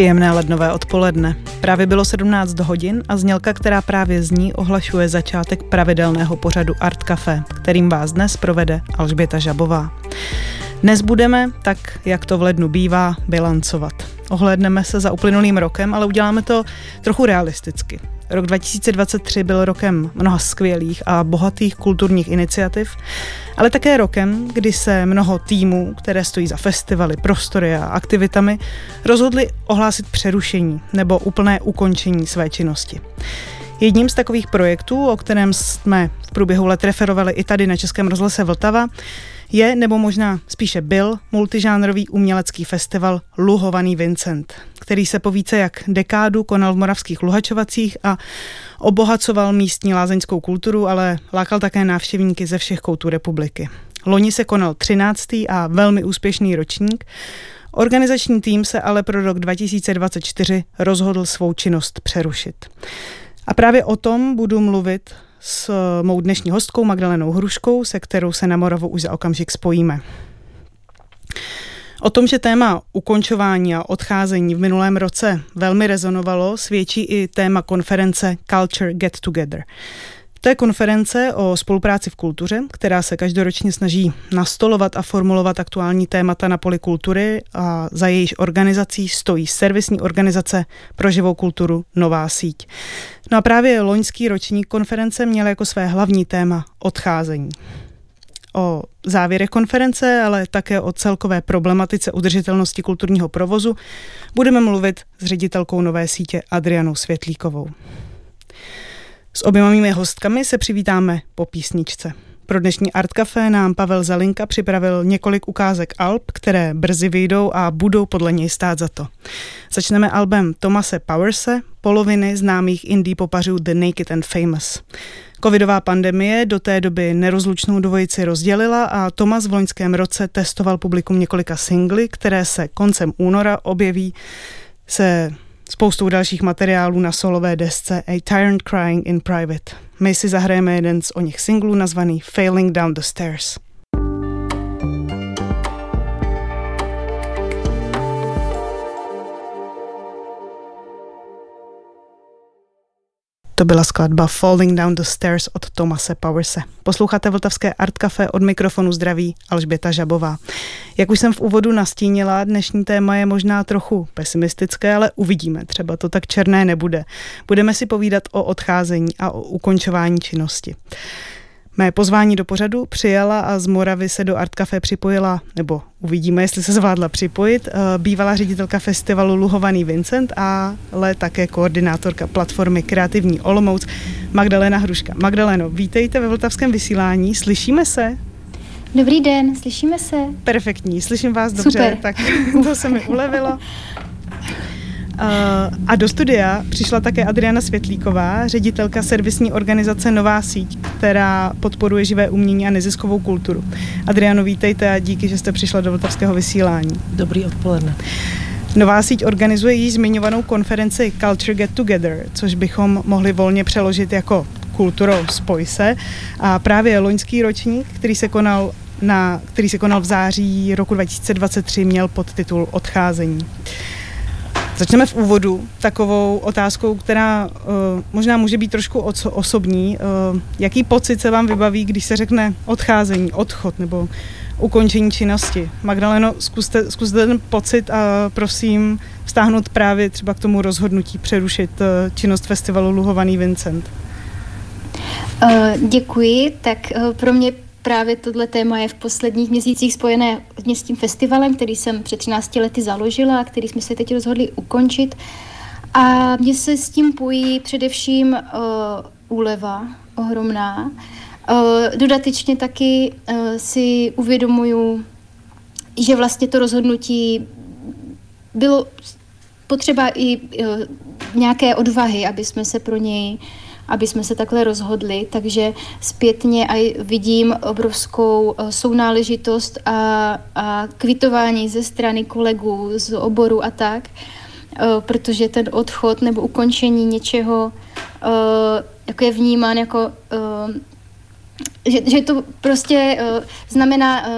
Příjemné lednové odpoledne. Právě bylo 17 hodin a znělka, která právě zní, ohlašuje začátek pravidelného pořadu Art Café, kterým vás dnes provede Alžběta Žabová. Dnes budeme, tak jak to v lednu bývá, bilancovat. Ohlédneme se za uplynulým rokem, ale uděláme to trochu realisticky. Rok 2023 byl rokem mnoha skvělých a bohatých kulturních iniciativ, ale také rokem, kdy se mnoho týmů, které stojí za festivaly, prostory a aktivitami, rozhodli ohlásit přerušení nebo úplné ukončení své činnosti. Jedním z takových projektů, o kterém jsme v průběhu let referovali i tady na Českém rozhlase Vltava, je nebo možná spíše byl multižánrový umělecký festival Luhovaný Vincent, který se po více jak dekádu konal v moravských Luhačovacích a obohacoval místní lázeňskou kulturu, ale lákal také návštěvníky ze všech koutů republiky. Loni se konal 13. a velmi úspěšný ročník, Organizační tým se ale pro rok 2024 rozhodl svou činnost přerušit. A právě o tom budu mluvit s mou dnešní hostkou Magdalenou Hruškou, se kterou se na Moravu už za okamžik spojíme. O tom, že téma ukončování a odcházení v minulém roce velmi rezonovalo, svědčí i téma konference Culture Get Together. To je konference o spolupráci v kultuře, která se každoročně snaží nastolovat a formulovat aktuální témata na poli kultury a za jejíž organizací stojí servisní organizace pro živou kulturu Nová síť. No a právě loňský ročník konference měl jako své hlavní téma odcházení. O závěrech konference, ale také o celkové problematice udržitelnosti kulturního provozu budeme mluvit s ředitelkou nové sítě Adrianou Světlíkovou. S oběma mými hostkami se přivítáme po písničce. Pro dnešní Art Café nám Pavel Zalinka připravil několik ukázek alb, které brzy vyjdou a budou podle něj stát za to. Začneme albem Tomase Powerse, poloviny známých indie popařů The Naked and Famous. Covidová pandemie do té doby nerozlučnou dvojici rozdělila a Tomas v loňském roce testoval publikum několika singly, které se koncem února objeví se spoustou dalších materiálů na solové desce A Tyrant Crying in Private. My si zahrajeme jeden z o nich singlů nazvaný Failing Down the Stairs. To byla skladba Falling Down the Stairs od Tomase Powerse. Posloucháte Vltavské Art Café od mikrofonu zdraví Alžběta Žabová. Jak už jsem v úvodu nastínila, dnešní téma je možná trochu pesimistické, ale uvidíme, třeba to tak černé nebude. Budeme si povídat o odcházení a o ukončování činnosti. Mé pozvání do pořadu přijala a z Moravy se do Art Café připojila, nebo uvidíme, jestli se zvládla připojit, eh, bývalá ředitelka festivalu Luhovaný Vincent, ale také koordinátorka platformy Kreativní Olomouc Magdalena Hruška. Magdaleno, vítejte ve Vltavském vysílání, slyšíme se? Dobrý den, slyšíme se. Perfektní, slyším vás dobře, Super. tak to se mi ulevilo. A do studia přišla také Adriana Světlíková, ředitelka servisní organizace Nová síť, která podporuje živé umění a neziskovou kulturu. Adriano, vítejte a díky, že jste přišla do Vltavského vysílání. Dobrý odpoledne. Nová síť organizuje již zmiňovanou konferenci Culture Get Together, což bychom mohli volně přeložit jako kulturo spoj se. A právě loňský ročník, který se konal na, který se konal v září roku 2023, měl podtitul Odcházení. Začneme v úvodu takovou otázkou, která uh, možná může být trošku osobní. Uh, jaký pocit se vám vybaví, když se řekne odcházení, odchod nebo ukončení činnosti? Magdaleno, zkuste, zkuste ten pocit a prosím vztáhnout právě třeba k tomu rozhodnutí přerušit uh, činnost festivalu Luhovaný Vincent. Děkuji. Tak pro mě právě tohle téma je v posledních měsících spojené s tím festivalem, který jsem před 13 lety založila a který jsme se teď rozhodli ukončit. A mně se s tím pojí především uh, úleva ohromná. Uh, dodatečně taky uh, si uvědomuju, že vlastně to rozhodnutí bylo potřeba i uh, nějaké odvahy, aby jsme se pro něj uh, aby jsme se takhle rozhodli, takže zpětně aj vidím obrovskou eh, sounáležitost a, a kvitování ze strany kolegů z oboru a tak, eh, protože ten odchod nebo ukončení něčeho eh, jako je vnímán jako že, že to prostě znamená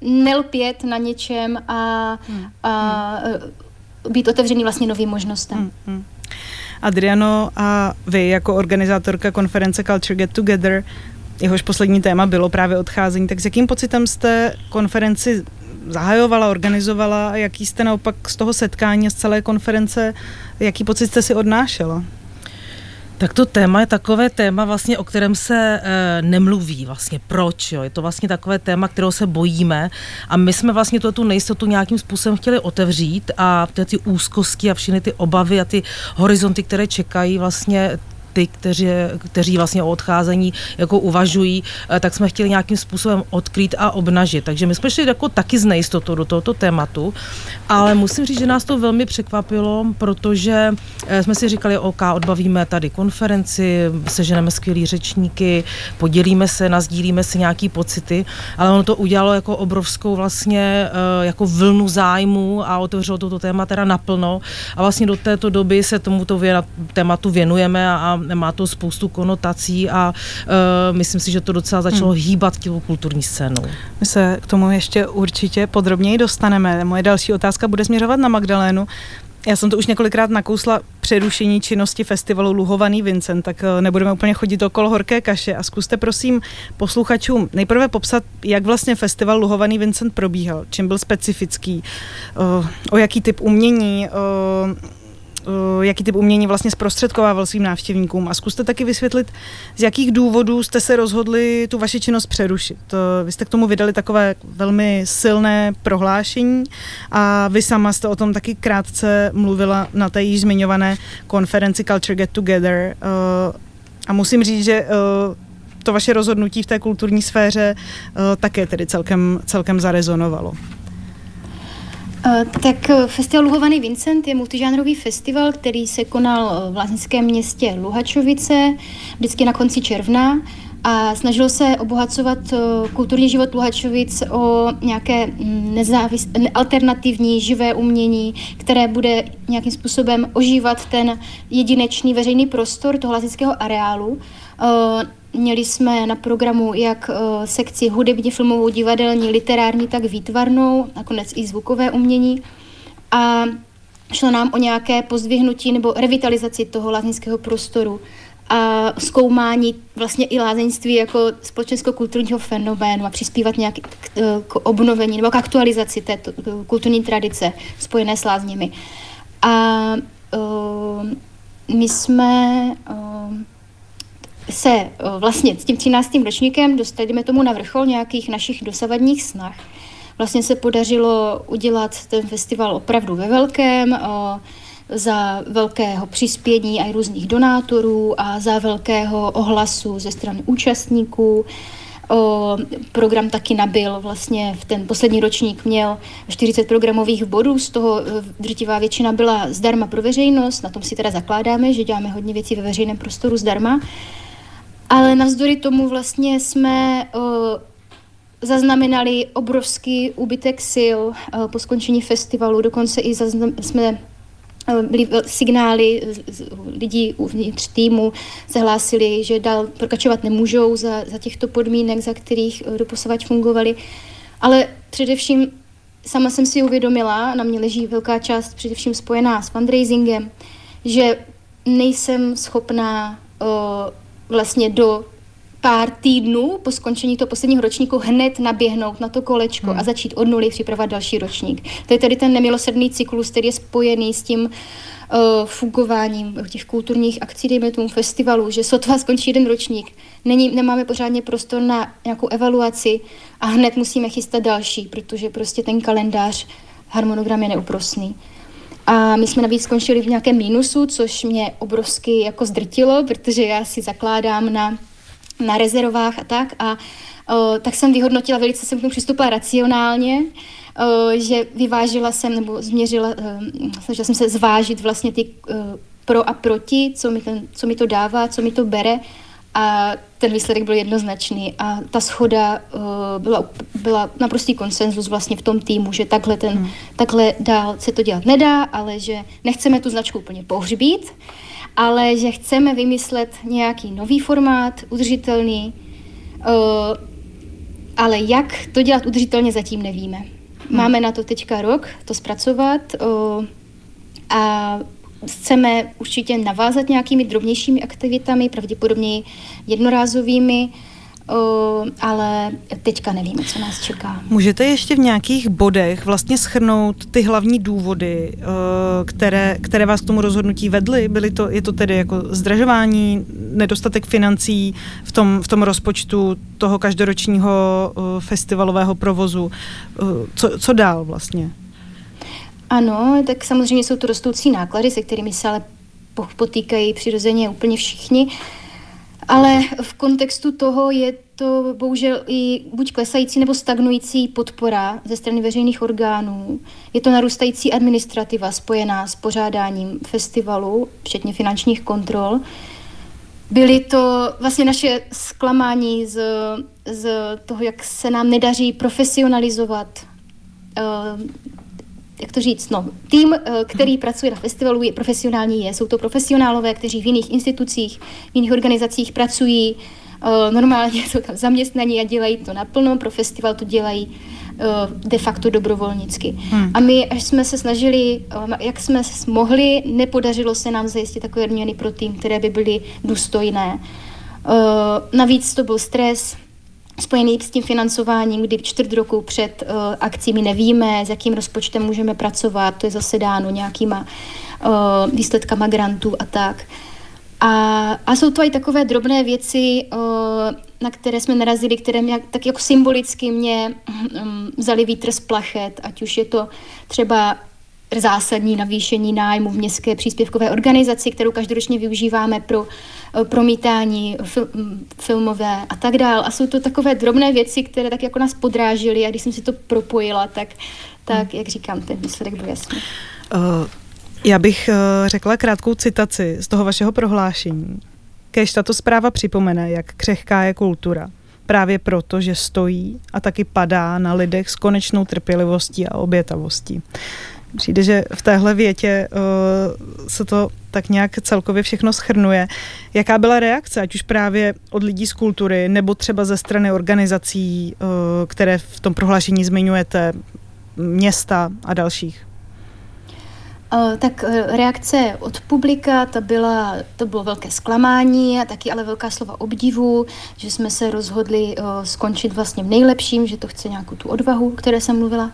nelpět na něčem a, hmm. a být otevřený vlastně novým možnostem. Hmm, hmm. Adriano, a vy jako organizátorka konference Culture Get Together, jehož poslední téma bylo právě odcházení, tak s jakým pocitem jste konferenci zahajovala, organizovala jaký jste naopak z toho setkání, z celé konference, jaký pocit jste si odnášela? Tak to téma je takové téma, vlastně, o kterém se e, nemluví. Vlastně proč? Jo? Je to vlastně takové téma, kterého se bojíme a my jsme vlastně tu, tu nejistotu nějakým způsobem chtěli otevřít a ty, ty úzkosti a všechny ty obavy a ty horizonty, které čekají vlastně ty, kteří, kteří vlastně o odcházení jako uvažují, eh, tak jsme chtěli nějakým způsobem odkrýt a obnažit. Takže my jsme šli jako taky z nejistotou do tohoto tématu, ale musím říct, že nás to velmi překvapilo, protože eh, jsme si říkali, OK, odbavíme tady konferenci, seženeme skvělý řečníky, podělíme se, nazdílíme si nějaký pocity, ale ono to udělalo jako obrovskou vlastně eh, jako vlnu zájmu a otevřelo toto téma teda naplno a vlastně do této doby se tomuto tématu věnujeme a má to spoustu konotací a uh, myslím si, že to docela začalo hmm. hýbat tělo kulturní scénou. My se k tomu ještě určitě podrobněji dostaneme. Moje další otázka bude směřovat na Magdalénu. Já jsem to už několikrát nakousla přerušení činnosti festivalu Luhovaný Vincent, tak eh, nebudeme úplně chodit okolo horké kaše a zkuste prosím posluchačům nejprve popsat, jak vlastně festival Luhovaný Vincent probíhal, čím byl specifický, eh, o jaký typ umění, jaký typ umění vlastně zprostředkovával svým návštěvníkům a zkuste taky vysvětlit, z jakých důvodů jste se rozhodli tu vaši činnost přerušit. Eh, vy jste k tomu vydali takové velmi silné prohlášení a vy sama jste o tom taky krátce mluvila na té již zmiňované konferenci Culture Get Together eh, a musím říct, že to vaše rozhodnutí v té kulturní sféře také tedy celkem, celkem zarezonovalo. Eh, tak eh, festival Luhovaný Vincent je multižánrový festival, který se konal v lázeňském městě Luhačovice vždycky na konci června a snažilo se obohacovat eh, kulturní život Luhačovic o nějaké mm, nezávis, alternativní živé umění, které bude nějakým způsobem ožívat ten jedinečný veřejný prostor toho lázeňského areálu. Měli jsme na programu jak uh, sekci hudebně, filmovou, divadelní, literární, tak výtvarnou, nakonec i zvukové umění. A šlo nám o nějaké pozdvihnutí nebo revitalizaci toho lázeňského prostoru a zkoumání vlastně i lázeňství jako společensko-kulturního fenoménu a přispívat nějak k, k obnovení nebo k aktualizaci této kulturní tradice spojené s lázněmi. A uh, my jsme uh, se eh, vlastně s tím 13. ročníkem dostali tomu na vrchol nějakých našich dosavadních snah. Vlastně se podařilo udělat ten festival opravdu ve velkém, eh, za velkého přispění a různých donátorů a za velkého ohlasu ze strany účastníků. O, program taky nabil, vlastně v ten poslední ročník měl 40 programových bodů, z toho eh, drtivá většina byla zdarma pro veřejnost, na tom si teda zakládáme, že děláme hodně věcí ve veřejném prostoru zdarma. Ale navzdory tomu vlastně jsme uh, zaznamenali obrovský úbytek sil uh, po skončení festivalu, dokonce i jsme uh, byly signály lidí uvnitř týmu se hlásili, že dál prokračovat nemůžou za, za těchto podmínek, za kterých doposovat fungovali. Ale především sama jsem si uvědomila, na mě leží velká část především spojená s fundraisingem, že nejsem schopná vlastně do pár týdnů po skončení toho posledního ročníku hned naběhnout na to kolečko hmm. a začít od nuly připravovat další ročník. To je tedy ten nemilosrdný cyklus, který je spojený s tím uh, fungováním těch kulturních akcí, dejme tomu festivalu, že sotva skončí jeden ročník, není, nemáme pořádně prostor na nějakou evaluaci a hned musíme chystat další, protože prostě ten kalendář, harmonogram je neúprosný. A my jsme navíc skončili v nějakém mínusu, což mě obrovsky jako zdrtilo, protože já si zakládám na, na rezervách a tak. A o, tak jsem vyhodnotila, velice jsem k tomu přistupila racionálně, o, že vyvážila jsem nebo změřila, o, snažila jsem se zvážit vlastně ty o, pro a proti, co mi, ten, co mi to dává, co mi to bere a ten výsledek byl jednoznačný a ta schoda uh, byla, byla naprostý konsenzus vlastně v tom týmu, že takhle, ten, hmm. takhle dál se to dělat nedá, ale že nechceme tu značku úplně pohřbít, ale že chceme vymyslet nějaký nový formát, udržitelný, uh, ale jak to dělat udržitelně zatím nevíme. Hmm. Máme na to teďka rok to zpracovat, uh, a chceme určitě navázat nějakými drobnějšími aktivitami, pravděpodobně jednorázovými, ale teďka nevíme, co nás čeká. Můžete ještě v nějakých bodech vlastně schrnout ty hlavní důvody, které, které vás k tomu rozhodnutí vedly? Byly to, je to tedy jako zdražování, nedostatek financí v tom, v tom rozpočtu toho každoročního festivalového provozu? Co, co dál vlastně? Ano, tak samozřejmě jsou to rostoucí náklady, se kterými se ale potýkají přirozeně úplně všichni. Ale v kontextu toho je to bohužel i buď klesající nebo stagnující podpora ze strany veřejných orgánů. Je to narůstající administrativa spojená s pořádáním festivalu, včetně finančních kontrol. Byly to vlastně naše zklamání z, z toho, jak se nám nedaří profesionalizovat uh, jak to říct, no, tým, eh, který pracuje na festivalu, je profesionální, je. Jsou to profesionálové, kteří v jiných institucích, v jiných organizacích pracují, eh, normálně jsou tam zaměstnaní a dělají to naplno, pro festival to dělají eh, de facto dobrovolnicky. Hmm. A my, až jsme se snažili, jak jsme mohli, nepodařilo se nám zajistit takové odměny pro tým, které by byly důstojné. Navíc to byl stres, spojený s tím financováním, kdy čtvrt roku před uh, akcí my nevíme, s jakým rozpočtem můžeme pracovat, to je zase dáno nějakýma uh, výsledkama grantů a tak. A, a jsou to i takové drobné věci, uh, na které jsme narazili, které mě tak jako symbolicky mě um, vzali vítr z plachet, ať už je to třeba zásadní navýšení nájmu v městské příspěvkové organizaci, kterou každoročně využíváme pro eh, promítání fil, mm, filmové a tak dál. A jsou to takové drobné věci, které tak jako nás podrážily a když jsem si to propojila, tak, tak jak říkám, ten výsledek byl jasný. Uh, já bych uh, řekla krátkou citaci z toho vašeho prohlášení. Kež tato zpráva připomene, jak křehká je kultura. Právě proto, že stojí a taky padá na lidech s konečnou trpělivostí a obětavostí. Přijde, že v téhle větě uh, se to tak nějak celkově všechno schrnuje. Jaká byla reakce, ať už právě od lidí z kultury, nebo třeba ze strany organizací, uh, které v tom prohlášení zmiňujete, města a dalších? Uh, tak reakce od publika, to, byla, to bylo velké zklamání a taky ale velká slova obdivu, že jsme se rozhodli skončit vlastně v nejlepším, že to chce nějakou tu odvahu, které jsem mluvila. Uh,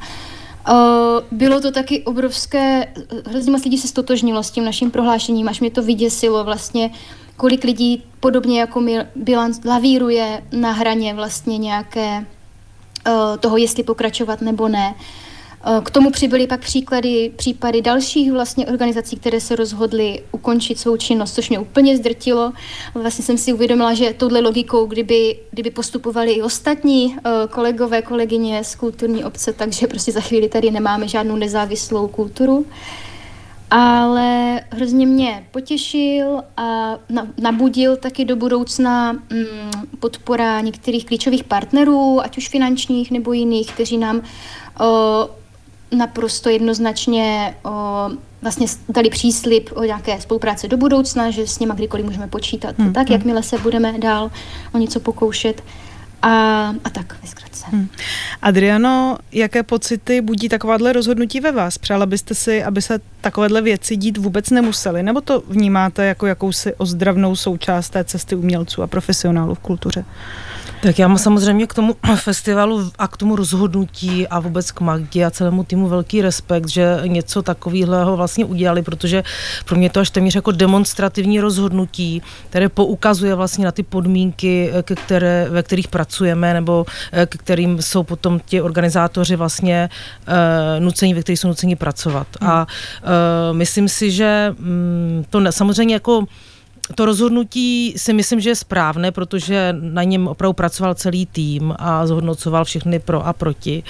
bylo to taky obrovské, hrozně moc lidí se stotožnilo s tím naším prohlášením, až mě to vyděsilo vlastně, kolik lidí podobně jako mi bilanc lavíruje na hraně vlastně nějaké uh, toho, jestli pokračovat nebo ne. Uh, Eh, k tomu přibyly pak příklady, případy dalších vlastně organizací, které se rozhodly ukončit svou činnost, což mě úplně zdrtilo. Vlastně jsem si uvědomila, že touhle logikou, kdyby, kdyby postupovali i ostatní eh, kolegové, kolegyně z kulturní obce, takže prostě za chvíli tady nemáme žádnou nezávislou kulturu. Ale hrozně mě potěšil a nabudil taky do budoucna mm, podpora některých klíčových partnerů, ať už finančních nebo jiných, kteří nám naprosto jednoznačně o, vlastně dali příslip o nějaké spolupráce do budoucna, že s nimi kdykoliv můžeme počítat. Hmm. Tak, hmm. jakmile se budeme dál o něco pokoušet. A, a tak, vyzkratce. Hmm. Adriano, jaké pocity budí takováhle rozhodnutí ve vás? Přála byste si, aby se takovéhle věci dít vůbec nemusely? Nebo to vnímáte jako jakousi ozdravnou součást té cesty umělců a profesionálů v kultuře? Tak já mám samozřejmě k tomu festivalu a k tomu rozhodnutí a vůbec k Magdě a celému týmu velký respekt, že něco takového vlastně udělali, protože pro mě to až téměř jako demonstrativní rozhodnutí, které poukazuje vlastně na ty podmínky, ke které, ve kterých pracujeme, nebo eh, ke kterým jsou potom ti organizátoři vlastně uh, nuceni, ve kterých jsou nuceni pracovat. Hmm. A uh, myslím si, že um, to ne, samozřejmě jako to rozhodnutí si myslím, že je správné, protože na něm opravdu pracoval celý tým a zhodnocoval všechny pro a proti.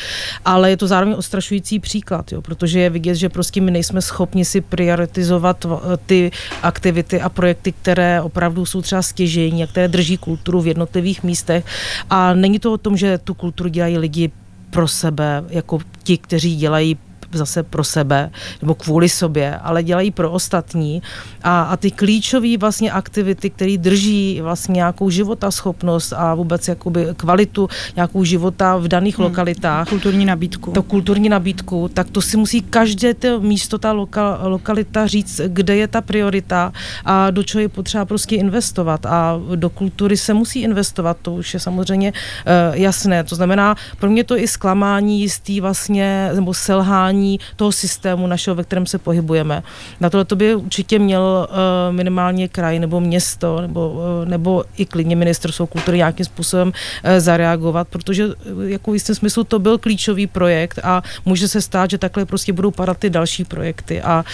Ale je to zároveň ostrašující příklad, jo, protože je vidět, že prostě my nejsme schopni si prioritizovat ty aktivity a projekty, které opravdu jsou třeba stěžení a které drží kulturu v jednotlivých místech. A není to o tom, že tu kulturu dělají lidi pro sebe, jako ti, kteří dělají zase pro sebe nebo kvůli sobě, ale dělají pro ostatní a, a ty klíčové vlastně aktivity, které drží vlastně nějakou životaschopnost a vůbec jakoby kvalitu nějakou života v daných hmm. lokalitách. Kulturní nabídku. To kulturní nabídku, tak to si musí každé to místo, ta loka, lokalita říct, kde je ta priorita a do čeho je potřeba prostě investovat a do kultury se musí investovat, to už je samozřejmě uh, jasné. To znamená, pro mě to i zklamání jistý vlastně, nebo selhání toho systému našeho, ve kterém se pohybujeme. Na tohle to by určitě měl uh, minimálně kraj nebo město, nebo, uh, nebo i klidně ministerstvo kultury nějakým způsobem uh, zareagovat, protože jako v jistém smyslu to byl klíčový projekt a může se stát, že takhle prostě budou padat ty další projekty a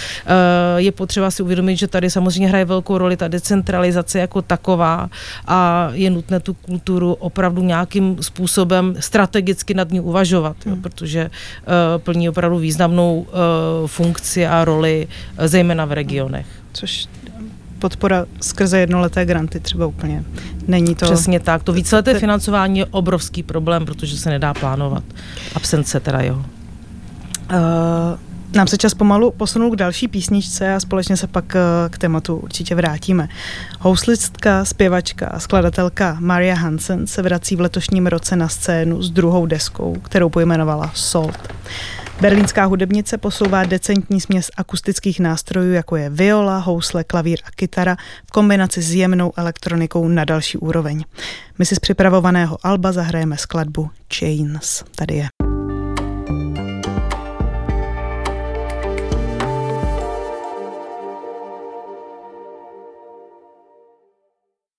je potřeba si uvědomit, že tady samozřejmě hraje velkou roli ta decentralizace jako taková a je nutné tu kulturu opravdu nějakým způsobem strategicky nad ní uvažovat, hmm. jo, protože uh, plní opravdu významnou uh, funkci a roli, uh, zejména v regionech. Což podpora skrze jednoleté granty třeba úplně není to... Přesně tak. To víceleté financování je obrovský problém, protože se nedá plánovat. Absence teda jeho. Uh, nám se čas pomalu posunul k další písničce a společně se pak eh, k tématu určitě vrátíme. Houslistka, zpěvačka a skladatelka Maria Hansen se vrací v letošním roce na scénu s druhou deskou, kterou pojmenovala Salt. Berlínská hudebnice posouvá decentní směs akustických nástrojů, jako je viola, housle, klavír a kytara v kombinaci s jemnou elektronikou na další úroveň. My si z připravovaného alba zahrajeme skladbu Chains. Tady je.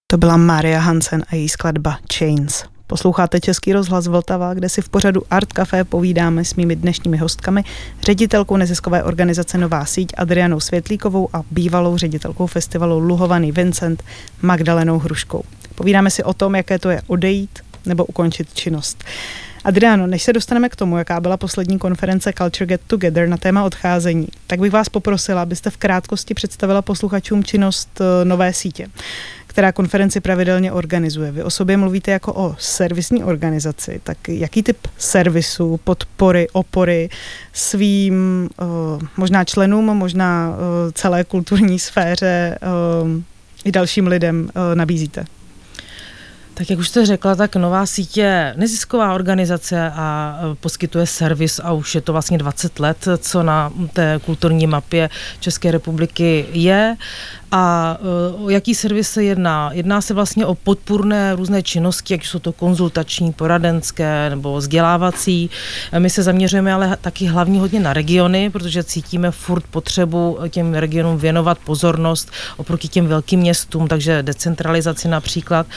To byla Maria Hansen a její skladba Chains. Posloucháte Český rozhlas Vltava, kde si v pořadu Art Café povídáme s mými dnešními hostkami, ředitelkou neziskové organizace Nová síť Adrianou Světlíkovou a bývalou ředitelkou festivalu Luhovaný Vincent Magdalenou Hruškou. Povídáme si o tom, jaké to je odejít nebo ukončit činnost. Adriano, než se dostaneme k tomu, jaká byla poslední konference Culture Get Together na téma odcházení, tak bych vás poprosila, abyste v krátkosti představila posluchačům činnost eh, nové sítě která konferenci pravidelně organizuje. Vy o sobě mluvíte jako o servisní organizaci, tak jaký typ servisu, podpory, opory svým uh, možná členům, možná uh, celé kulturní sféře uh, i dalším lidem nabízíte? Tak jak už jste řekla, tak Nová sítě je nezisková organizace a poskytuje servis a už je to vlastně 20 let, co na té kulturní mapě České republiky je a e, o jaký servis se jedná? Jedná se vlastně o podpůrné různé činnosti, jak jsou to konzultační, poradenské nebo vzdělávací. E, my se zaměřujeme ale taky hlavně hodně na regiony, protože cítíme furt potřebu těm regionům věnovat pozornost oproti těm velkým městům, takže decentralizaci například.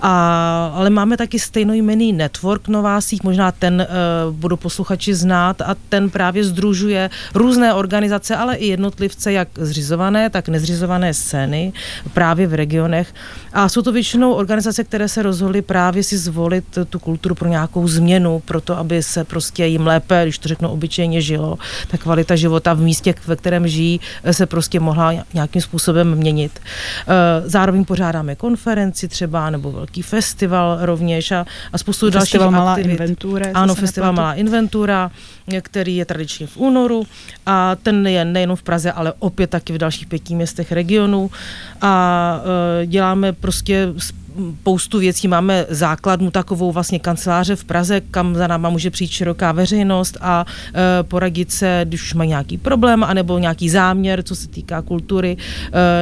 A, ale máme taky stejnojmený network Nová síť, možná ten uh, budou posluchači znát a ten právě združuje různé organizace, ale i jednotlivce, jak zřizované, tak nezřizované scény právě v regionech. A jsou to většinou organizace, které se rozhodly právě si zvolit tu kulturu pro nějakou změnu, pro to, aby se prostě jim lépe, když to řeknu obyčejně, žilo. Ta kvalita života v místě, ve kterém žijí, se prostě mohla nějakým způsobem měnit. Eh, zároveň pořádáme konferenci třeba, nebo velký festival rovněž a, a spoustu festival dalších Malá aktivit. Inventura. Ano, festival Malá Inventura, který je tradičně v únoru a ten je nejen v Praze, ale opět taky v dalších pěti městech regionu a e, děláme prostě spoustu věcí. Máme základnu takovou vlastně kanceláře v Praze, kam za náma může přijít široká veřejnost a e, poradit se, když už mají nějaký problém, anebo nějaký záměr, co se týká kultury,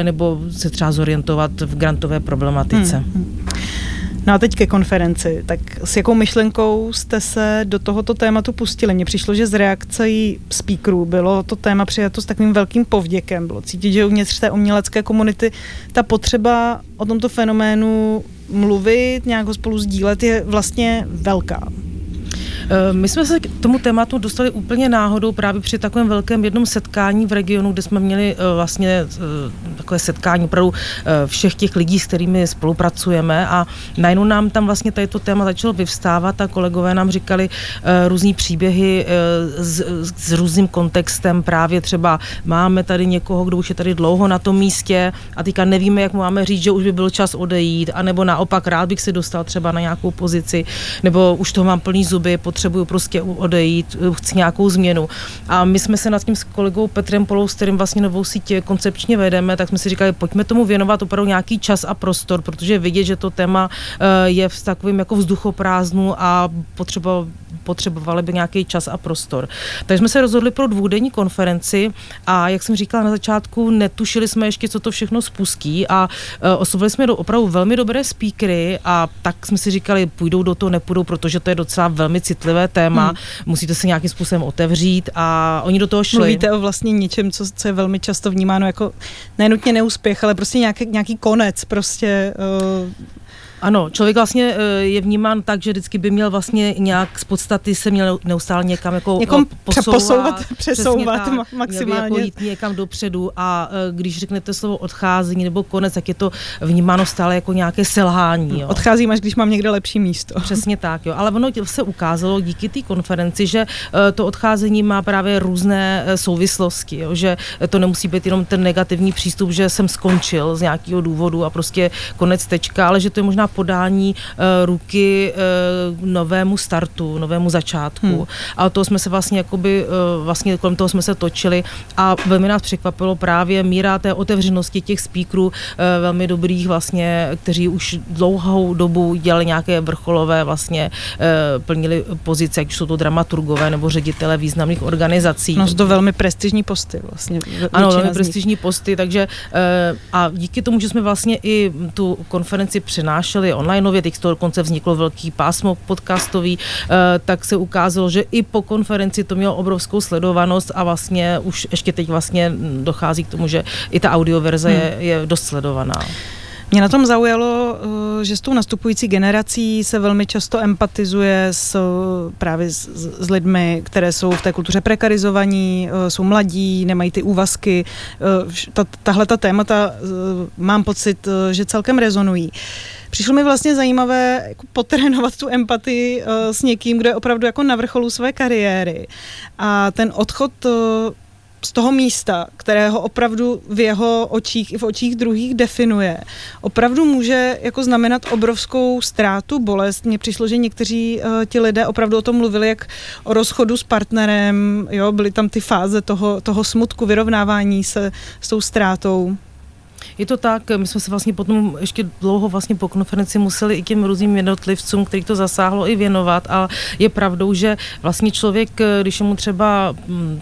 e, nebo se třeba zorientovat v grantové problematice. Hmm. No a teď ke konferenci. Tak s jakou myšlenkou jste se do tohoto tématu pustili? Mně přišlo, že z reakcí speakerů bylo to téma přijato s takovým velkým povděkem. Bylo cítit, že uvnitř té umělecké komunity ta potřeba o tomto fenoménu mluvit, nějak ho spolu sdílet je vlastně velká. Eh, my jsme se k tomu tématu dostali úplně náhodou právě při takovém velkém jednom setkání v regionu, kde jsme měli eh, vlastně eh, takové setkání opravdu všech těch lidí, s kterými spolupracujeme. A najednou nám tam vlastně tady to téma začalo vyvstávat a kolegové nám říkali různý příběhy s, s různým kontextem, právě třeba máme tady někoho, kdo už je tady dlouho na tom místě a teďka nevíme, jak mu máme říct, že už by byl čas odejít, anebo naopak rád bych se dostal třeba na nějakou pozici, nebo už toho mám plný zuby, potřebuju prostě odejít, chci nějakou změnu. A my jsme se nad tím s kolegou Petrem Polou, s kterým vlastně novou sítě koncepčně vedeme, tak jsme si říkali, pojďme tomu věnovat opravdu nějaký čas a prostor, protože vidět, že to téma je v takovém jako vzduchoprázdnu a potřeba potřebovali by nějaký čas a prostor. Takže jsme se rozhodli pro dvoudenní konferenci a jak jsem říkala na začátku, netušili jsme ještě, co to všechno spustí a uh, oslovili jsme do opravdu velmi dobré speakery a tak jsme si říkali, půjdou do toho, nepůjdou, protože to je docela velmi citlivé téma, hmm. musíte se nějakým způsobem otevřít a oni do toho šli. Mluvíte o vlastně něčem, co, co je velmi často vnímáno jako nenutně neúspěch, ale prostě nějaký, nějaký konec, prostě uh, ano, člověk vlastně eh, je vnímán tak, že vždycky by měl vlastně nějak z podstaty se měl neustále někam jako Někom posouvat, posouvat přesouvat tak, maximálně. Měl by jako jít někam dopředu a eh, když řeknete slovo odcházení nebo konec, tak je to vnímáno stále jako nějaké selhání. Jo. Odcházím, až když mám někde lepší místo. Přesně tak, jo. Ale ono se ukázalo díky té konferenci, že eh, to odcházení má právě různé souvislosti, jo. že to nemusí být jenom ten negativní přístup, že jsem skončil z nějakého důvodu a prostě konec tečka, ale že to je možná podání uh, ruky uh, novému startu, novému začátku. Hmm. A to jsme se vlastně jakoby, uh, vlastně kolem toho jsme se točili a velmi nás překvapilo právě míra té otevřenosti těch speakerů, velmi dobrých vlastně, kteří už dlouhou dobu dělali nějaké vrcholové vlastně, plnili pozice, ať jsou to dramaturgové nebo ředitele významných organizací. No, to velmi prestižní posty vlastně. Ano, velmi prestižní posty, takže a díky tomu, že jsme vlastně i tu konferenci přinášeli přenášeli onlineově, teď to dokonce vzniklo velký pásmo podcastový, eh, tak se ukázalo, že i po konferenci to mělo obrovskou sledovanost a vlastně už ještě teď vlastně dochází k tomu, že i ta audioverze hmm. je, je dost sledovaná. Mě na tom zaujalo, eh, že s tou nastupující generací se velmi často empatizuje s, právě s, s lidmi, které jsou v té kultuře prekarizovaní, eh, jsou mladí, nemají ty úvazky. Ta, tahle ta témata mám pocit, že celkem rezonují přišlo mi vlastně zajímavé jako potrénovat tu empatii s někým, kdo je opravdu jako na vrcholu své kariéry. A ten odchod z toho místa, kterého opravdu v jeho očích i v očích druhých definuje, opravdu může jako znamenat obrovskou ztrátu, bolest. Mně přišlo, že někteří uh, ti lidé opravdu o tom mluvili jak o rozchodu s partnerem, jo, byly tam ty fáze toho, toho smutku, vyrovnávání se s tou ztrátou. Je to tak, my jsme se vlastně potom ještě dlouho vlastně po konferenci museli i těm různým jednotlivcům, kterých to zasáhlo, i věnovat. A je pravdou, že vlastně člověk, když je mu třeba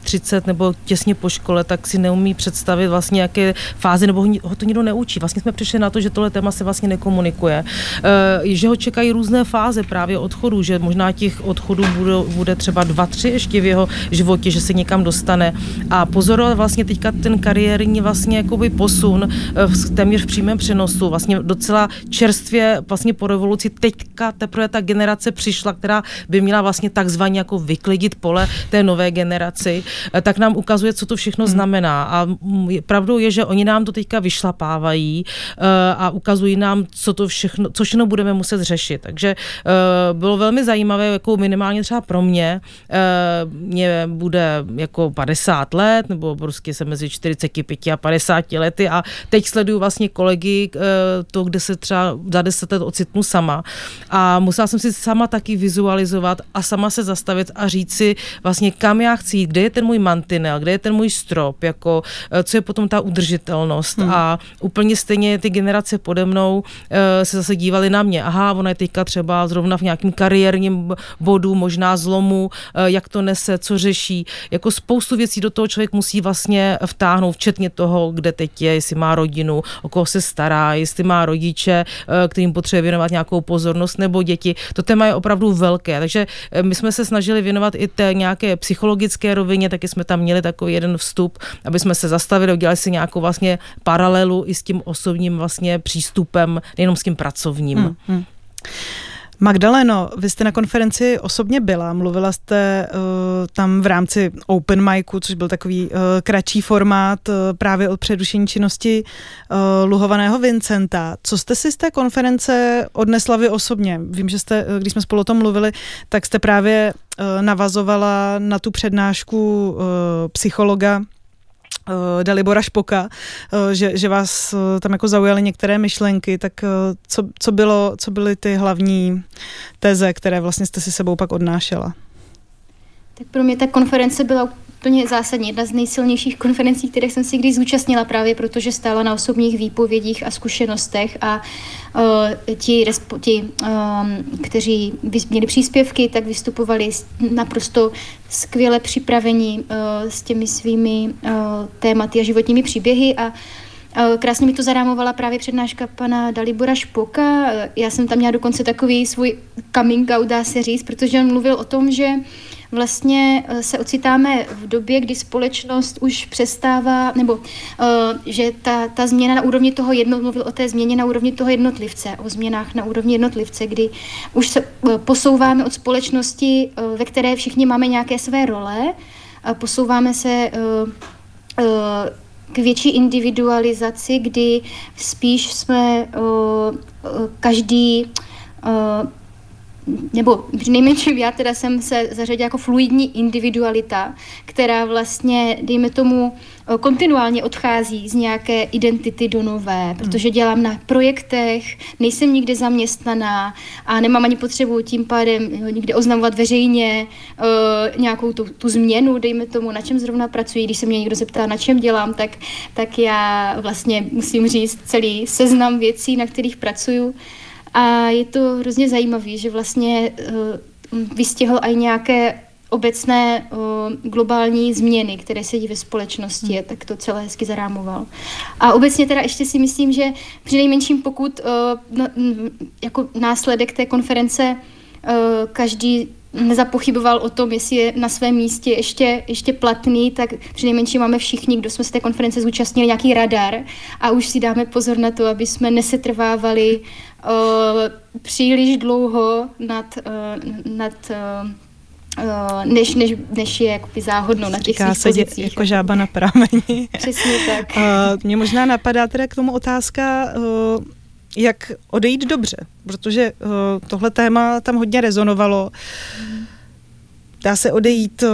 30 mm, nebo těsně po škole, tak si neumí představit vlastně jaké fáze, nebo ho to nikdo neučí. Vlastně jsme přišli na to, že tohle téma se vlastně nekomunikuje, e, že ho čekají různé fáze právě odchodu, že možná těch odchodů bude, bude třeba dva, tři ještě v jeho životě, že se někam dostane. A pozorovat vlastně teďka ten kariérní vlastně jakoby posun téměř v přímém přenosu, vlastně docela čerstvě vlastně po revoluci teďka teprve ta generace přišla, která by měla vlastně takzvaně jako vyklidit pole té nové generaci, eh, tak nám ukazuje, co to všechno hmm. znamená. A pravdou je, že oni nám to teďka vyšlapávají eh, a ukazují nám, co to všechno, co všechno budeme muset řešit. Takže eh, bylo velmi zajímavé, jako minimálně třeba pro mě, mě bude jako 50 let, nebo prostě se mezi 45 a 50 lety a teď sleduju vlastně kolegy, eh, to, kde se třeba za deset let ocitnu sama. A musela jsem si sama taky vizualizovat a sama se zastavit a říct si vlastně, kam já chci jít, kde je ten můj mantinel, kde je ten můj strop, jako, eh, co je potom ta udržitelnost. Hmm. A úplně stejně ty generace pode mnou eh, se zase dívali na mě. Aha, ona je teďka třeba zrovna v nějakém kariérním bodu, možná zlomu, jak to nese, co řeší. Jako spoustu věcí do toho člověk musí vlastně vtáhnout, včetně toho, kde teď je, jestli má rodinu, rodinu, o koho se stará, jestli má rodiče, eh, kterým potřebuje věnovat nějakou pozornost, nebo děti. To téma je opravdu velké, takže eh, my jsme se snažili věnovat i té nějaké psychologické rovině, taky jsme tam měli takový jeden vstup, aby jsme se zastavili, udělali si nějakou vlastně paralelu i s tím osobním vlastně přístupem, nejenom s tím pracovním. Hmm, hmm. Magdaleno, vy jste na konferenci osobně byla, mluvila jste uh, tam v rámci Open Micu, což byl takový uh, kratší formát uh, právě od předušení činnosti uh, luhovaného Vincenta. Co jste si z té konference odnesla vy osobně? Vím, že jste, když jsme spolu o tom mluvili, tak jste právě uh, navazovala na tu přednášku uh, psychologa Dalibora Špoka, uh, že, že vás uh, tam jako zaujaly některé myšlenky, tak co, co, bylo, co byly ty hlavní teze, které vlastně jste si sebou pak odnášela? Tak pro mě ta konference byla úplně zásadní. Jedna z nejsilnějších konferencí, které jsem si kdy zúčastnila právě protože stála na osobních výpovědích a zkušenostech a uh, ti, ti um, kteří měli příspěvky, tak vystupovali naprosto skvěle připravení uh, s těmi svými uh, tématy a životními příběhy a Krásně mi to zarámovala právě přednáška pana Dalibora Špoka. Já jsem tam měla dokonce takový svůj coming out, dá se říct, protože on mluvil o tom, že vlastně eh, se ocitáme v době, kdy společnost už přestává, nebo uh, že ta, ta změna na úrovni toho jedno, mluvil o té změně na úrovni toho jednotlivce, o změnách na úrovni jednotlivce, kdy už se uh, posouváme od společnosti, ve které všichni máme nějaké své role, posouváme se k větší individualizaci, kdy spíš jsme každý nebo nejmenším já teda jsem se zařadila jako fluidní individualita, která vlastně, dejme tomu, eh, kontinuálně odchází z nějaké identity do nové, hmm. protože dělám na projektech, nejsem nikde zaměstnaná a nemám ani potřebu tím pádem nikde oznamovat veřejně uh, nějakou tu, tu změnu, dejme tomu, na čem zrovna pracuji. Když se mě někdo zeptá, na čem dělám, tak, tak já vlastně musím říct celý seznam věcí, na kterých pracuju. A je to hrozně zajímavé, že vlastně uh, vystihl i nějaké obecné uh, globální změny, které se dějí ve společnosti, hmm. tak to celé hezky zarámoval. A obecně teda ještě si myslím, že při nejmenším pokud uh, no, jako následek té konference uh, každý nezapochyboval o tom, jestli je na svém místě ještě, ještě platný, tak přinejmenším máme všichni, kdo jsme z té konference zúčastnili, nějaký radar a už si dáme pozor na to, aby jsme nesetrvávali uh, příliš dlouho nad, uh, nad uh, než, než, než je jakoby záhodno na těch Říká svých pozicích. jako žába na prameni. Přesně tak. Uh, mě možná napadá teda k tomu otázka, uh, jak odejít dobře, protože uh, tohle téma tam hodně rezonovalo. Mm Dá se odejít, eh,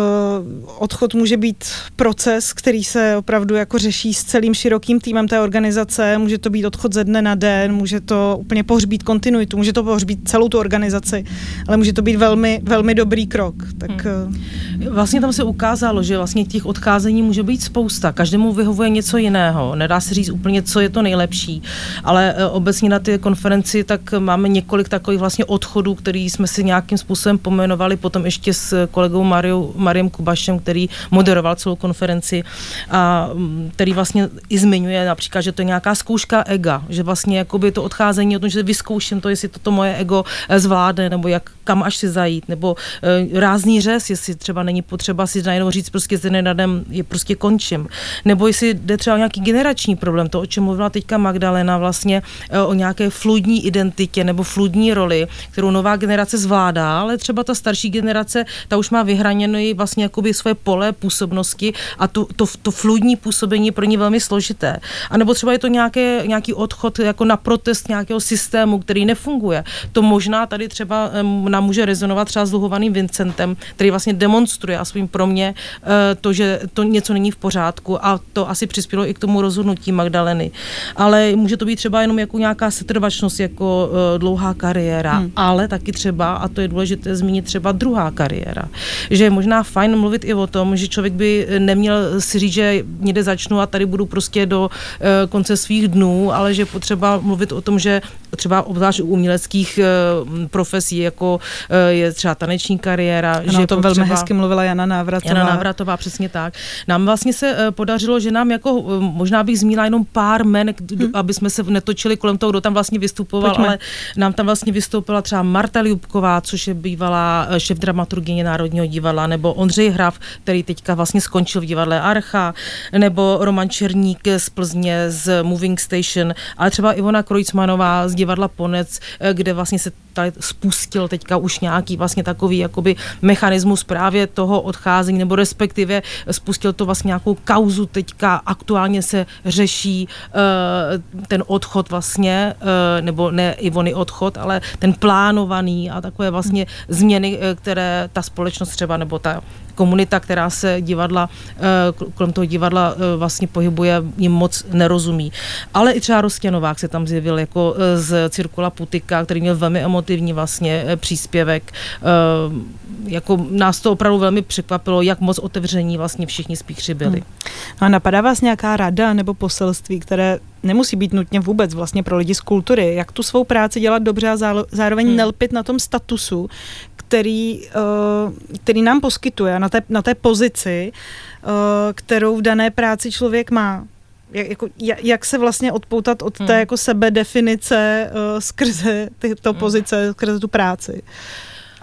odchod může být proces, který se opravdu jako řeší s celým širokým týmem té organizace, může to být odchod ze dne na den, může to úplně pohřbít kontinuitu, může to pohřbít celou tu organizaci, ale může to být velmi, velmi dobrý krok. Tak... Hmm. Eh, vlastně tam se ukázalo, že vlastně těch odcházení může být spousta, každému vyhovuje něco jiného, nedá se říct úplně, co je to nejlepší, ale eh, obecně na ty konferenci tak máme několik takových vlastně odchodů, který jsme si nějakým způsobem pomenovali, potom ještě s kolegou Mariu, Mariem Kubašem, který moderoval celou konferenci a mm, který vlastně i zmiňuje například, že to je nějaká zkouška ega, že vlastně jakoby to odcházení o tom, že vyzkouším to, jestli toto moje ego eh, zvládne, nebo jak kam až si zajít, nebo uh, rázný řez, jestli třeba není potřeba si najednou říct prostě z na den je prostě končím, nebo jestli jde třeba o nějaký generační problém, to, o čem mluvila teďka Magdalena, vlastně uh, o nějaké fludní identitě nebo fludní roli, kterou nová generace zvládá, ale třeba ta starší generace, ta už má vyhraněno vlastně jakoby své pole působnosti a to, to, to fludní působení je pro ně velmi složité. A nebo třeba je to nějaké, nějaký odchod jako na protest nějakého systému, který nefunguje. To možná tady třeba nám může rezonovat třeba s dluhovaným Vincentem, který vlastně demonstruje, aspoň pro mě, eh, to, že to něco není v pořádku a to asi přispělo i k tomu rozhodnutí Magdaleny. Ale může to být třeba jenom jako nějaká setrvačnost, jako eh, dlouhá kariéra, hmm. ale taky třeba, a to je důležité zmínit, třeba druhá kariéra že je možná fajn mluvit i o tom, že člověk by neměl si říct, že někde začnu a tady budu prostě do eh, konce svých dnů, ale že potřeba mluvit o tom, že třeba obzvlášť u uměleckých eh, profesí, jako eh, je třeba taneční kariéra. Ano, že o tom velmi hezky mluvila Jana Návratová. Jana Návratová, přesně tak. Nám vlastně se podařilo, že nám jako, možná bych zmínila jenom pár men, hmm. aby jsme se netočili kolem toho, kdo tam vlastně vystupoval, Pojďme. ale nám tam vlastně vystoupila třeba Marta Ljubková, což je bývalá šéf dramaturgyně Národního divadla, nebo Ondřej Hraf, který teďka vlastně skončil v divadle Archa, nebo Roman Černík z Plzně z Moving Station, ale třeba Ivona Krojcmanová z divadla Ponec, eh, kde vlastně se tady spustil teďka už nějaký vlastně takový jakoby mechanismus právě toho odcházení, nebo respektive spustil to vlastně nějakou kauzu teďka aktuálně se řeší uh, ten odchod vlastně, uh, nebo ne Ivony odchod, ale ten plánovaný a takové vlastně změny, které ta společnost třeba nebo ta komunita, která se divadla, kolem toho divadla vlastně pohybuje, jim moc nerozumí. Ale i třeba Rostěnovák se tam zjevil jako z Cirkula Putika, který měl velmi emotivní vlastně příspěvek. Jako nás to opravdu velmi překvapilo, jak moc otevření vlastně všichni spíkři byli. Hmm. A napadá vás nějaká rada nebo poselství, které nemusí být nutně vůbec vlastně pro lidi z kultury, jak tu svou práci dělat dobře a zároveň hmm. nelpit na tom statusu, který, eh, který nám poskytuje na té, na té pozici, eh, kterou v dané práci člověk má. Jak, jako, jak se vlastně odpoutat od hmm. té jako sebedefinice uh, skrze tyto hmm. pozice, skrze tu práci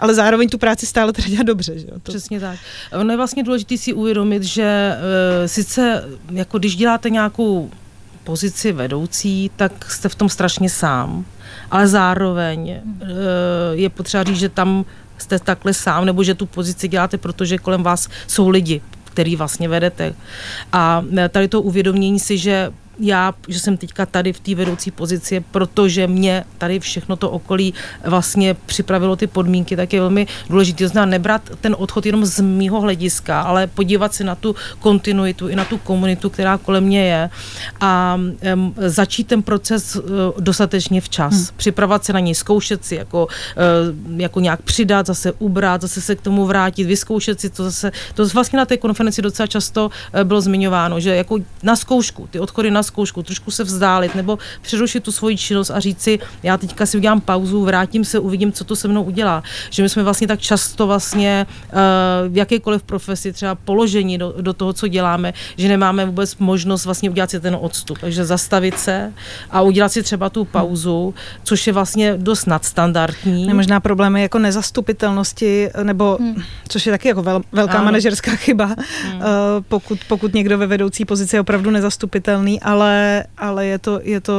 ale zároveň tu práci stále teda dělat dobře. Že? To... Přesně tak. Ono je vlastně důležité si uvědomit, že uh, sice jako když děláte nějakou pozici vedoucí, tak jste v tom strašně sám, ale zároveň uh, je potřeba říct, že tam jste takhle sám, nebo že tu pozici děláte, protože kolem vás jsou lidi, který vlastně vedete. A eh, tady to uvědomění si, že já, že jsem teďka tady v té vedoucí pozici, protože mě tady všechno to okolí vlastně připravilo ty podmínky, tak je velmi důležité. To znamená nebrat ten odchod jenom z mýho hlediska, ale podívat se na tu kontinuitu i na tu komunitu, která kolem mě je a um, začít ten proces uh, dostatečně včas. Hmm. Připravovat se na něj, zkoušet si, jako, uh, jako nějak přidat, zase ubrat, zase se k tomu vrátit, vyzkoušet si to zase. To vlastně na té konferenci docela často uh, bylo zmiňováno, že jako na zkoušku, ty odchody na zkoušku, trošku se vzdálit nebo přerušit tu svoji činnost a říct si, já teďka si udělám pauzu, vrátím se, uvidím, co to se mnou udělá. Že my jsme vlastně tak často vlastně uh, v jakékoliv profesi třeba položení do, do toho, co děláme, že nemáme vůbec možnost vlastně udělat si ten odstup. Takže zastavit se a udělat si třeba tu pauzu, což je vlastně dost nadstandardní. Ne, možná problémy jako nezastupitelnosti, nebo hmm. což je taky jako vel, velká ano. manažerská chyba, hmm. uh, pokud, pokud někdo ve vedoucí pozici je opravdu nezastupitelný, ale ale, ale je, to, je to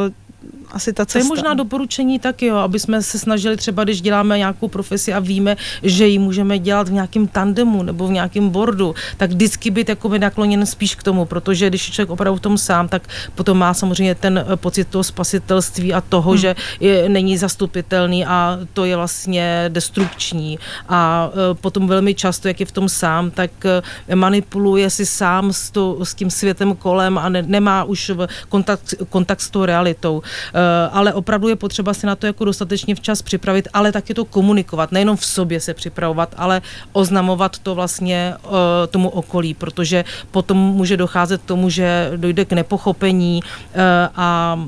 asi ta cesta. To je možná doporučení taky, jo, aby jsme se snažili třeba, když děláme nějakou profesi a víme, že ji můžeme dělat v nějakém tandemu nebo v nějakém bordu, tak vždycky být jako nakloněn spíš k tomu, protože když je člověk opravdu v tom sám, tak potom má samozřejmě ten eh, pocit toho spasitelství a toho, hmm. že je, není zastupitelný a to je vlastně destrukční. A uh, potom velmi často, jak je v tom sám, tak uh, manipuluje si sám s, to, s tím světem kolem a ne, nemá už kontakt, kontakt s tou realitou. Eh, ale opravdu je potřeba si na to jako dostatečně včas připravit, ale taky to komunikovat, nejenom v sobě se připravovat, ale oznamovat to vlastně eh, tomu okolí, protože potom může docházet k tomu, že dojde k nepochopení eh, a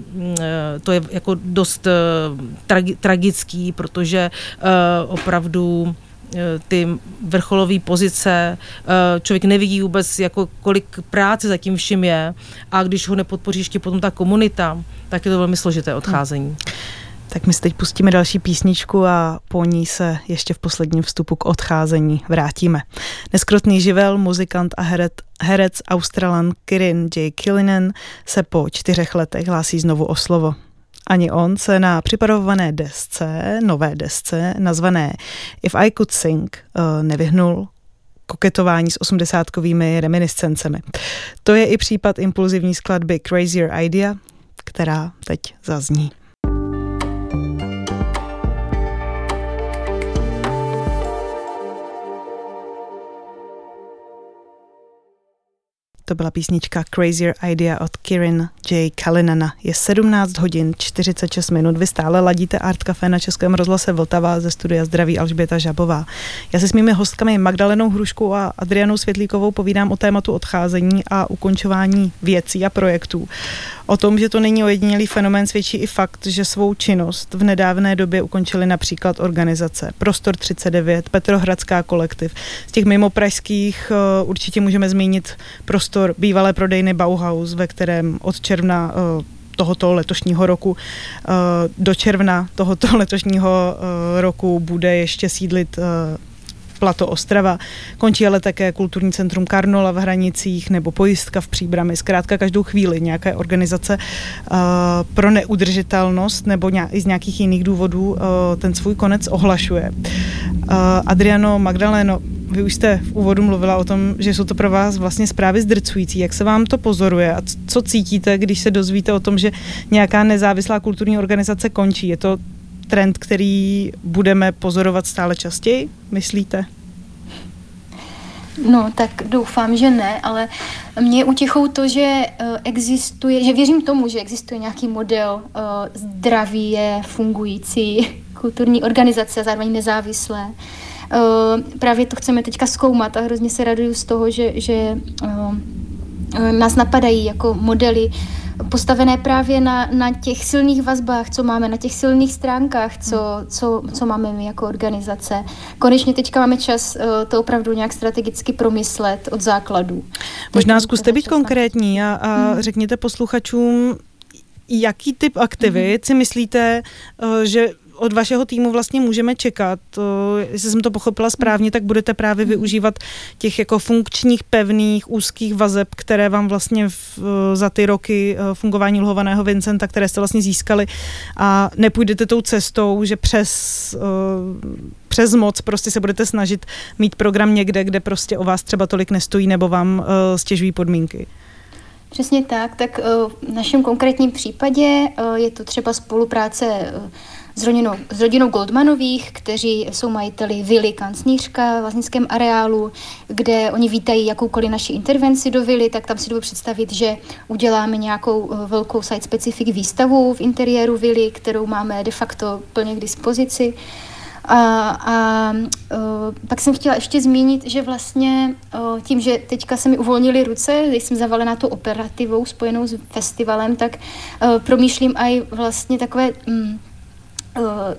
to je jako dost tragi- tragický, protože opravdu ty vrcholové pozice, člověk nevidí vůbec, jako kolik práce zatím vším je a když ho nepodpoří ještě potom ta komunita, tak je to velmi složité odcházení. Hmm. Tak my si teď pustíme další písničku a po ní se ještě v posledním vstupu k odcházení vrátíme. Neskrotný živel, muzikant a herec, herec Australan Kirin J. Killinen se po čtyřech letech hlásí znovu o slovo. Ani on se na připravované desce, nové desce, nazvané If I Could Sing, eh, nevyhnul koketování s osmdesátkovými reminiscencemi. To je i případ impulzivní skladby Crazier Idea, která teď zazní. To byla písnička Crazier Idea od Kirin J. Kalinana. Je 17 hodin 46 minut. Vy stále ladíte Art Café na Českém rozhlase Vltava ze studia Zdraví Alžběta Žabová. Já se s mými hostkami Magdalenou Hruškou a Adrianou Světlíkovou povídám o tématu odcházení a ukončování věcí a projektů. O tom, že to není ojedinělý fenomén, svědčí i fakt, že svou činnost v nedávné době ukončili například organizace Prostor 39, Petrohradská kolektiv. Z těch mimo pražských uh, určitě můžeme zmínit prostor bývalé prodejny Bauhaus, ve kterém od června uh, tohoto letošního roku uh, do června tohoto letošního roku bude ještě sídlit Plato Ostrava. Končí ale také kulturní centrum Karnola v Hranicích nebo pojistka v Příbrami. Zkrátka každou chvíli nějaké organizace uh, pro neudržitelnost nebo ně, i z nějakých jiných důvodů uh, ten svůj konec ohlašuje. Uh, Adriano Magdaleno, vy už jste v úvodu mluvila o tom, že jsou to pro vás vlastně zprávy zdrcující. Jak se vám to pozoruje a co cítíte, když se dozvíte o tom, že nějaká nezávislá kulturní organizace končí? Je to trend, který budeme pozorovat stále častěji, myslíte? No, tak doufám, že ne, ale mě utěchou to, že uh, existuje, že věřím tomu, že existuje nějaký model zdraví je fungující kulturní organizace zároveň nezávislé. Uh, právě to chceme teďka zkoumat a hrozně se raduju z toho, že, že nás napadají jako modely postavené právě na, na těch silných vazbách, co máme, na těch silných stránkách, co, co, co máme my jako organizace. Konečně teďka máme čas uh, to opravdu nějak strategicky promyslet od základů. Možná zkuste být konkrétní a, a hmm. řekněte posluchačům, jaký typ aktivit si myslíte, uh, že od vašeho týmu vlastně můžeme čekat? Jestli jsem to pochopila správně, tak budete právě využívat těch jako funkčních, pevných, úzkých vazeb, které vám vlastně v, za ty roky fungování lhovaného Vincenta, které jste vlastně získali a nepůjdete tou cestou, že přes přes moc prostě se budete snažit mít program někde, kde prostě o vás třeba tolik nestojí nebo vám stěžují podmínky. Přesně tak, tak v našem konkrétním případě je to třeba spolupráce s rodinou, s rodinou Goldmanových, kteří jsou majiteli vily Kancnířka v vlastnickém areálu, kde oni vítají jakoukoliv naši intervenci do vily, tak tam si dovedu představit, že uděláme nějakou eh, velkou site-specific výstavu v interiéru vily, kterou máme de facto plně k dispozici. A, a uh, pak jsem chtěla ještě zmínit, že vlastně uh, tím, že teďka se mi uvolnily ruce, když jsem zavalená tu operativou spojenou s festivalem, tak uh, promýšlím i vlastně takové um, Eh,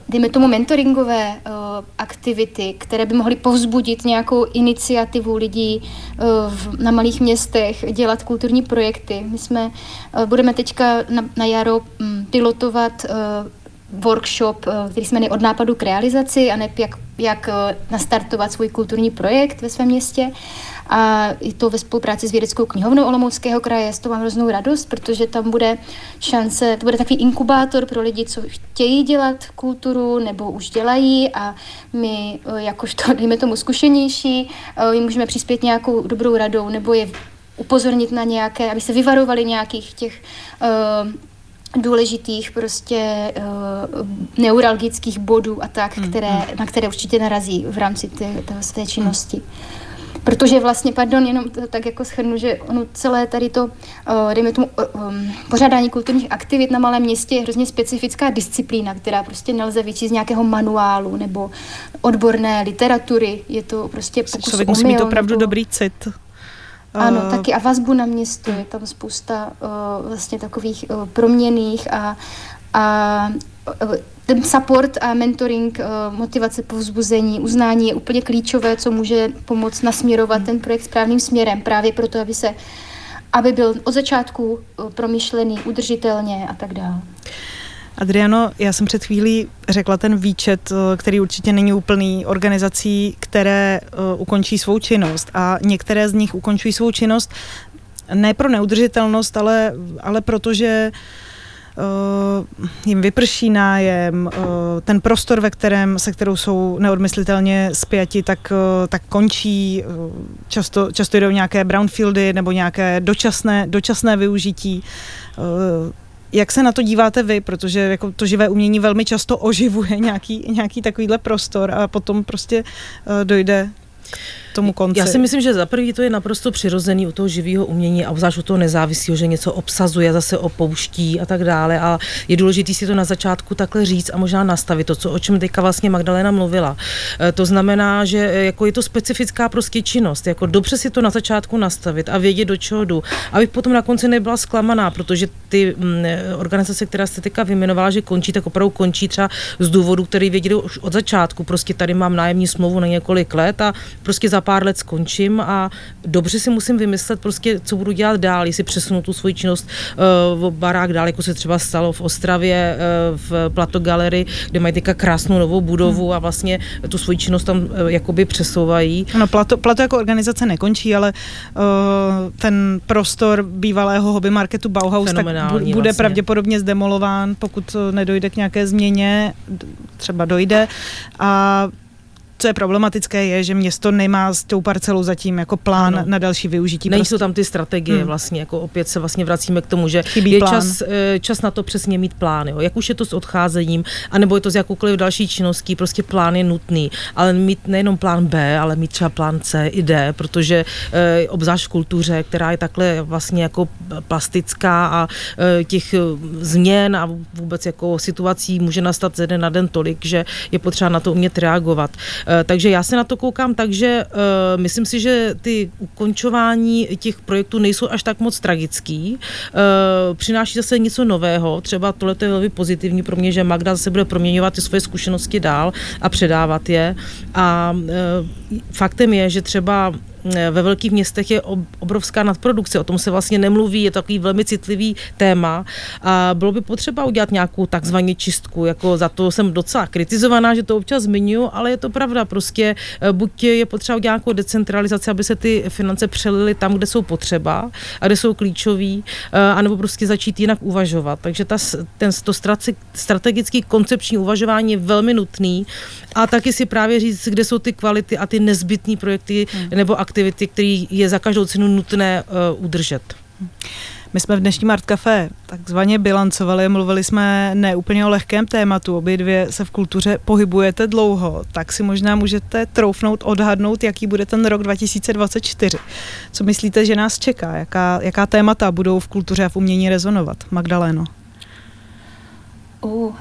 dejme tomu mentoringové uh, aktivity, které by mohly povzbudit nějakou iniciativu lidí v, na malých městech, dělat kulturní projekty. My jsme, budeme teďka na, na jaro um, pilotovat workshop, který jsme od nápadu k realizaci a ne jak, jak nastartovat svůj kulturní projekt ve svém městě a je to ve spolupráci s vědeckou knihovnou Olomouckého kraje. Z toho mám hroznou radost, protože tam bude šance, to bude takový inkubátor pro lidi, co chtějí dělat kulturu nebo už dělají a my, eh, jakožto, dejme tomu, zkušenější, eh, jim můžeme přispět nějakou dobrou radou nebo je upozornit na nějaké, aby se vyvarovali nějakých těch uh, důležitých prostě uh, neuralgických bodů a tak, hmm, které, hmm. na které určitě narazí v rámci té, té své činnosti. Hmm. Protože vlastně, pardon, jenom to, tak jako schrnu, že ono celé tady to, uh, dejme tomu, uh, um, pořádání kulturních aktivit na malém městě je hrozně specifická disciplína, která prostě nelze vyčíst z nějakého manuálu nebo odborné literatury. Je to prostě pokus Člověk musí mít opravdu nebo... dobrý cit. Ano, taky a vazbu na město. Je tam spousta uh, vlastně takových uh, proměných a, a ten support a mentoring, eh, motivace, povzbuzení, uznání je úplně klíčové, co může pomoct nasměrovat ten projekt správným směrem, právě proto, aby se aby byl od začátku eh, promyšlený udržitelně a tak dále. Adriano, já jsem před chvílí řekla ten výčet, eh, který určitě není úplný, organizací, které ukončí svou činnost a některé z nich ukončují svou činnost ne pro neudržitelnost, ale, ale protože uh, jim vyprší nájem, uh, ten prostor, ve kterém, se kterou jsou neodmyslitelně spjati, tak, uh, tak končí. Často, často jdou nějaké brownfieldy nebo nějaké dočasné, dočasné využití. Jak se na to díváte vy, protože jako to živé umění velmi často oživuje nějaký, nějaký takovýhle prostor a potom prostě dojde tomu konci. Já si myslím, že za prvý to je naprosto přirozený u toho živého umění a obzvlášť u toho nezávislého, že něco obsazuje, zase opouští a tak dále. A je důležité si to na začátku takhle říct a možná nastavit to, co, o čem teďka vlastně Magdalena mluvila. E, to znamená, že e, jako je to specifická prostě činnost, jako dobře si to na začátku nastavit a vědět, do čeho jdu, abych potom na konci nebyla zklamaná, protože ty mm, e, organizace, která jste teďka vyjmenovala, že končí, tak opravdu končí třeba z důvodu, který věděli už od začátku. Prostě tady mám nájemní smlouvu na několik let a prostě za pár let skončím a dobře si musím vymyslet prostě, co budu dělat dál, jestli přesunu tu svoji činnost uh, v barák dál, jako se třeba stalo v Ostravě, uh, v Plato Galery, kde mají teďka krásnou novou budovu hmm. a vlastně tu svoji činnost tam uh, jakoby přesouvají. No, Plato, Plato jako organizace nekončí, ale uh, ten prostor bývalého hobby marketu Bauhaus tak bude vlastně. pravděpodobně zdemolován, pokud nedojde k nějaké změně, třeba dojde. A Co je problematické, je, že město nemá s tou parcelou zatím jako plán ano. na další využití. Nejsou prostě. tam ty strategie hmm. vlastně, jako opět se vlastně vracíme k tomu, že Chybí je čas, eh, čas na to přesně mít plán, jo. jak už je to s odcházením, anebo je to s jakoukoliv další činností, prostě plán je nutný, ale mít nejenom plán B, ale mít třeba plán C i D, protože e, obzvlášť v kultuře, která je takhle vlastně jako plastická a e, těch změn a vůbec jako situací může nastat ze den na den tolik, že je potřeba na to umět reagovat. E, takže já se na to koukám tak, že e, myslím si, že ty ukončování těch projektů nejsou až tak moc tragický. E, přináší zase něco nového, třeba tohle je velmi pozitivní pro mě, že Magda zase bude proměňovat ty svoje zkušenosti dál a předávat je. A faktem je, že třeba ve velkých městech je obrovská nadprodukce, o tom se vlastně nemluví, je to takový velmi citlivý téma. A bylo by potřeba udělat nějakou takzvaně čistku, jako za to jsem docela kritizovaná, že to občas zmiňuji, ale je to pravda, prostě eh, buď je potřeba udělat nějakou decentralizaci, aby se ty finance přelily tam, kde jsou potřeba a kde jsou klíčový, eh, anebo prostě začít jinak uvažovat. Takže ta, ten, to strategický koncepční uvažování je velmi nutný. A taky si právě říct, kde jsou ty kvality a ty nezbytné projekty hmm. nebo aktivity, které je za každou cenu nutné uh, udržet. My jsme v dnešním Art Café takzvaně bilancovali, mluvili jsme ne úplně o lehkém tématu, obě dvě se v kultuře pohybujete dlouho, tak si možná můžete troufnout, odhadnout, jaký bude ten rok 2024. Co myslíte, že nás čeká? Jaká, jaká témata budou v kultuře a v umění rezonovat? Magdaléno. Uh.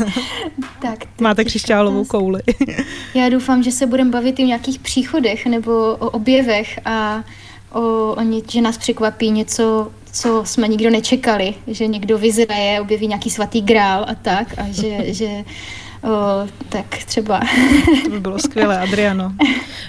tak, Máte křišťálovou kouli. Já doufám, že se budeme bavit i o nějakých příchodech nebo o objevech a o, o ně, že nás překvapí něco, co jsme nikdo nečekali, že někdo vyzraje, objeví nějaký svatý grál a tak a že, že O, tak třeba. To by bylo skvělé, Adriano.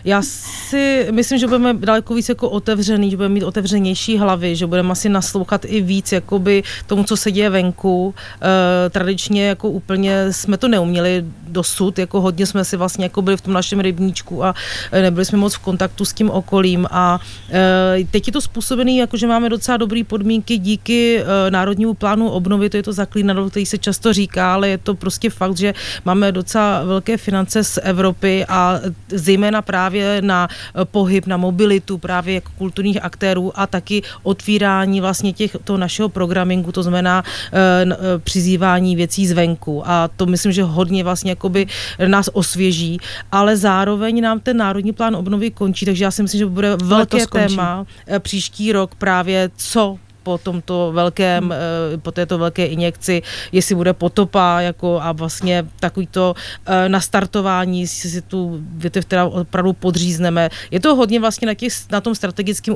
Já si myslím, že budeme daleko víc jako otevřený, že budeme mít otevřenější hlavy, že budeme asi naslouchat i víc jakoby tomu, co se děje venku. E, tradičně jako úplně jsme to neuměli dosud, jako hodně jsme si vlastně jako byli v tom našem rybníčku a e, nebyli jsme moc v kontaktu s tím okolím a e, teď je to způsobený, jako že máme docela dobré podmínky díky e, Národnímu plánu obnovy, to je to zaklínadlo, který se často říká, ale je to prostě fakt, že máme docela velké finance z Evropy a zejména právě na pohyb, na mobilitu právě jako kulturních aktérů a taky otvírání vlastně těch, toho našeho programingu, to znamená e, přizývání věcí zvenku. A to myslím, že hodně vlastně jakoby nás osvěží, ale zároveň nám ten národní plán obnovy končí, takže já si myslím, že bude velké téma eh, příští rok právě co po tomto velkém, hmm. Eh, po této velké injekci, jestli bude potopa jako a vlastně takovýto eh, nastartování, jestli si tu větev teda opravdu podřízneme. Je to hodně vlastně na, těch, na tom strategickém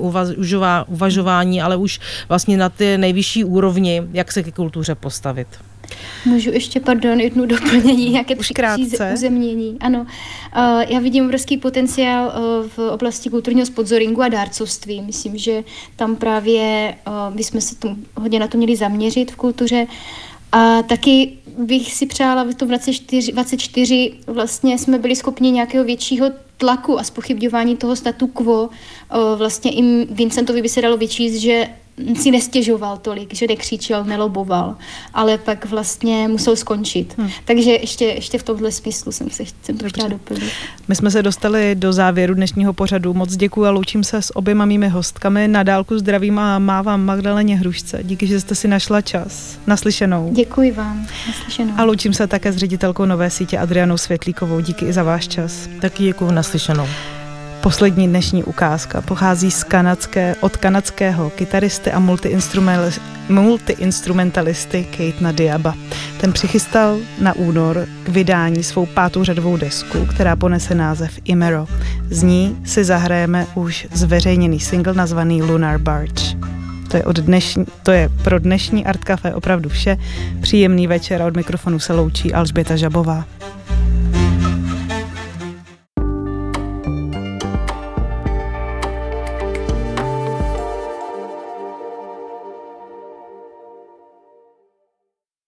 uvažování, ale už vlastně na té nejvyšší úrovni, jak se ke kultuře postavit. Můžu ještě, pardon, jednu doplnění, nějaké uzemnění. Ano, uh, já vidím obrovský potenciál uh, v oblasti kulturního sponzoringu a dárcovství. Myslím, že tam právě uh, bychom se tomu, hodně na to měli zaměřit v kultuře. A taky bych si přála v tom 24, 24 vlastně jsme byli schopni nějakého většího tlaku a spochybňování toho statu quo. Vlastně i Vincentovi by se dalo vyčíst, že si nestěžoval tolik, že nekřičel, neloboval, ale pak vlastně musel skončit. Hmm. Takže ještě, ještě v tomhle smyslu jsem se jsem to chtěla doplnit. My jsme se dostali do závěru dnešního pořadu. Moc děkuji a loučím se s oběma mými hostkami. Na dálku zdravím a mávám Magdaleně Hrušce. Díky, že jste si našla čas. Naslyšenou. Děkuji vám. Naslyšenou. A loučím se také s ředitelkou Nové sítě Adrianou Světlíkovou. Díky i za váš čas. Taky děkuji naslyšenou. Poslední dnešní ukázka pochází z kanadské, od kanadského kytaristy a multiinstrumentalisty Kate Diaba. Ten přichystal na únor k vydání svou pátou řadovou desku, která ponese název Imero. Z ní si zahrajeme už zveřejněný single nazvaný Lunar Barge. To je, od dnešní, to je pro dnešní Art Café opravdu vše. Příjemný večer a od mikrofonu se loučí Alžběta Žabová.